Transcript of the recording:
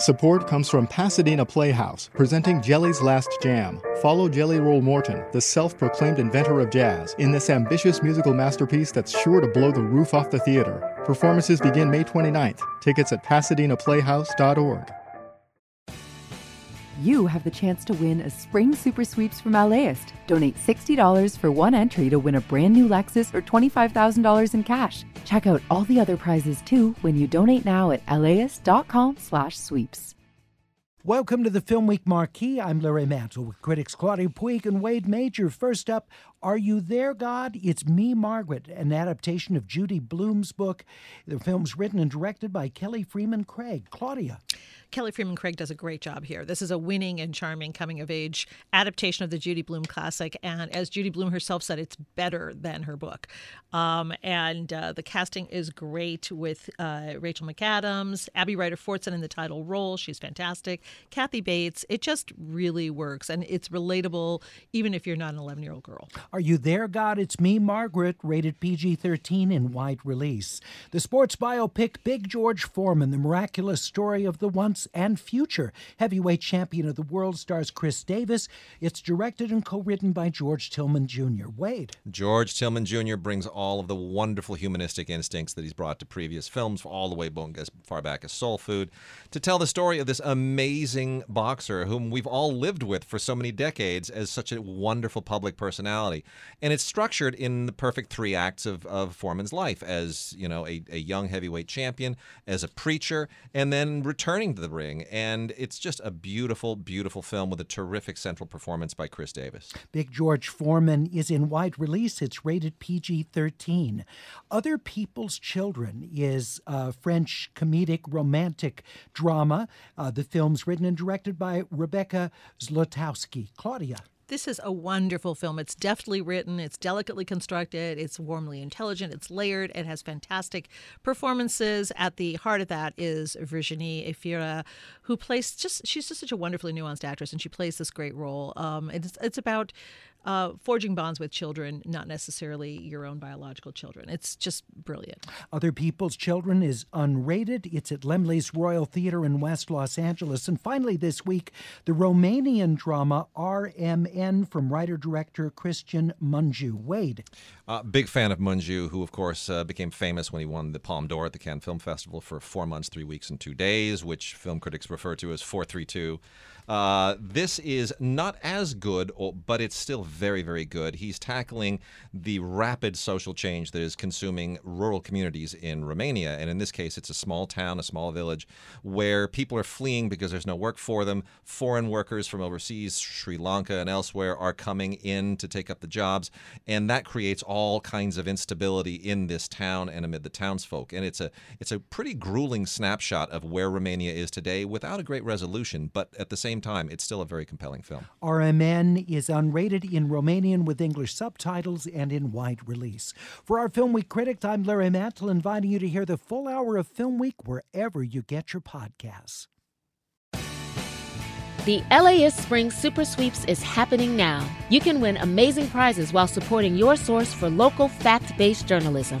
Support comes from Pasadena Playhouse, presenting Jelly's Last Jam. Follow Jelly Roll Morton, the self proclaimed inventor of jazz, in this ambitious musical masterpiece that's sure to blow the roof off the theater. Performances begin May 29th. Tickets at pasadenaplayhouse.org you have the chance to win a spring super sweeps from LAist. Donate $60 for one entry to win a brand new Lexus or $25,000 in cash. Check out all the other prizes too when you donate now at laist.com/sweeps. Welcome to the Film Week Marquee. I'm Larry Mantle with critics Claudia Puig and Wade Major. First up, Are You There, God? It's Me, Margaret, an adaptation of Judy Blume's book. The film's written and directed by Kelly Fremon Craig. Claudia. Kelly Fremon Craig does a great job here. This is a winning and charming coming of age adaptation of the Judy Blume classic. And as Judy Blume herself said, it's better than her book. Um, and uh, the casting is great with uh, Rachel McAdams, Abby Ryder Fortson in the title role. She's fantastic. Kathy Bates. It just really works. And it's relatable even if you're not an 11 year old girl. Are you there, God? It's me, Margaret, rated PG 13 in wide release. The sports biopic Big George Foreman, the miraculous story of the once and future heavyweight champion of the world stars Khris Davis. It's directed and co written by George Tillman Jr. Wade. George Tillman Jr. brings all of the wonderful humanistic instincts that he's brought to previous films, all the way as far back as Soul Food, to tell the story of this amazing boxer whom we've all lived with for so many decades as such a wonderful public personality. And it's structured in the perfect three acts of, of Foreman's life as, you know, a, a young heavyweight champion, as a preacher, and then returning to the ring. And it's just a beautiful, beautiful film with a terrific central performance by Khris Davis. Big George Foreman is in wide release. It's rated PG 13. Other People's Children is a French comedic romantic drama. Uh, the film's written and directed by Rebecca Zlotowski. Claudia. This is a wonderful film. It's deftly written, it's delicately constructed, it's warmly intelligent, it's layered, it has fantastic performances. At the heart of that is Virginie Efira, who plays just, she's just such a wonderfully nuanced actress, and she plays this great role. Um, it's, it's about uh, forging bonds with children, not necessarily your own biological children. It's just brilliant. Other People's Children is unrated. It's at Laemmle's Royal Theater in West Los Angeles. And finally, this week, the Romanian drama RMN from writer director Cristian Mungiu. Wade. Uh, big fan of Mungiu, who, of course, uh, became famous when he won the Palme d'Or at the Cannes Film Festival for four months, three weeks, and two days, which film critics refer to as 432. Uh, this is not as good, but it's still very, very good. He's tackling the rapid social change that is consuming rural communities in Romania. And in this case, it's a small town, a small village, where people are fleeing because there's no work for them. Foreign workers from overseas, Sri Lanka and elsewhere, are coming in to take up the jobs. And that creates all kinds of instability in this town and amid the townsfolk. And it's a it's a pretty grueling snapshot of where Romania is today without a great resolution, but at the same time, it's still a very compelling film. RMN is unrated in Romanian with English subtitles and in wide release. For our Film Week critic, I'm Larry Mantle, inviting you to hear the full hour of Film Week wherever you get your podcasts. The LAist Spring Super Sweeps is happening now. You can win amazing prizes while supporting your source for local fact based journalism.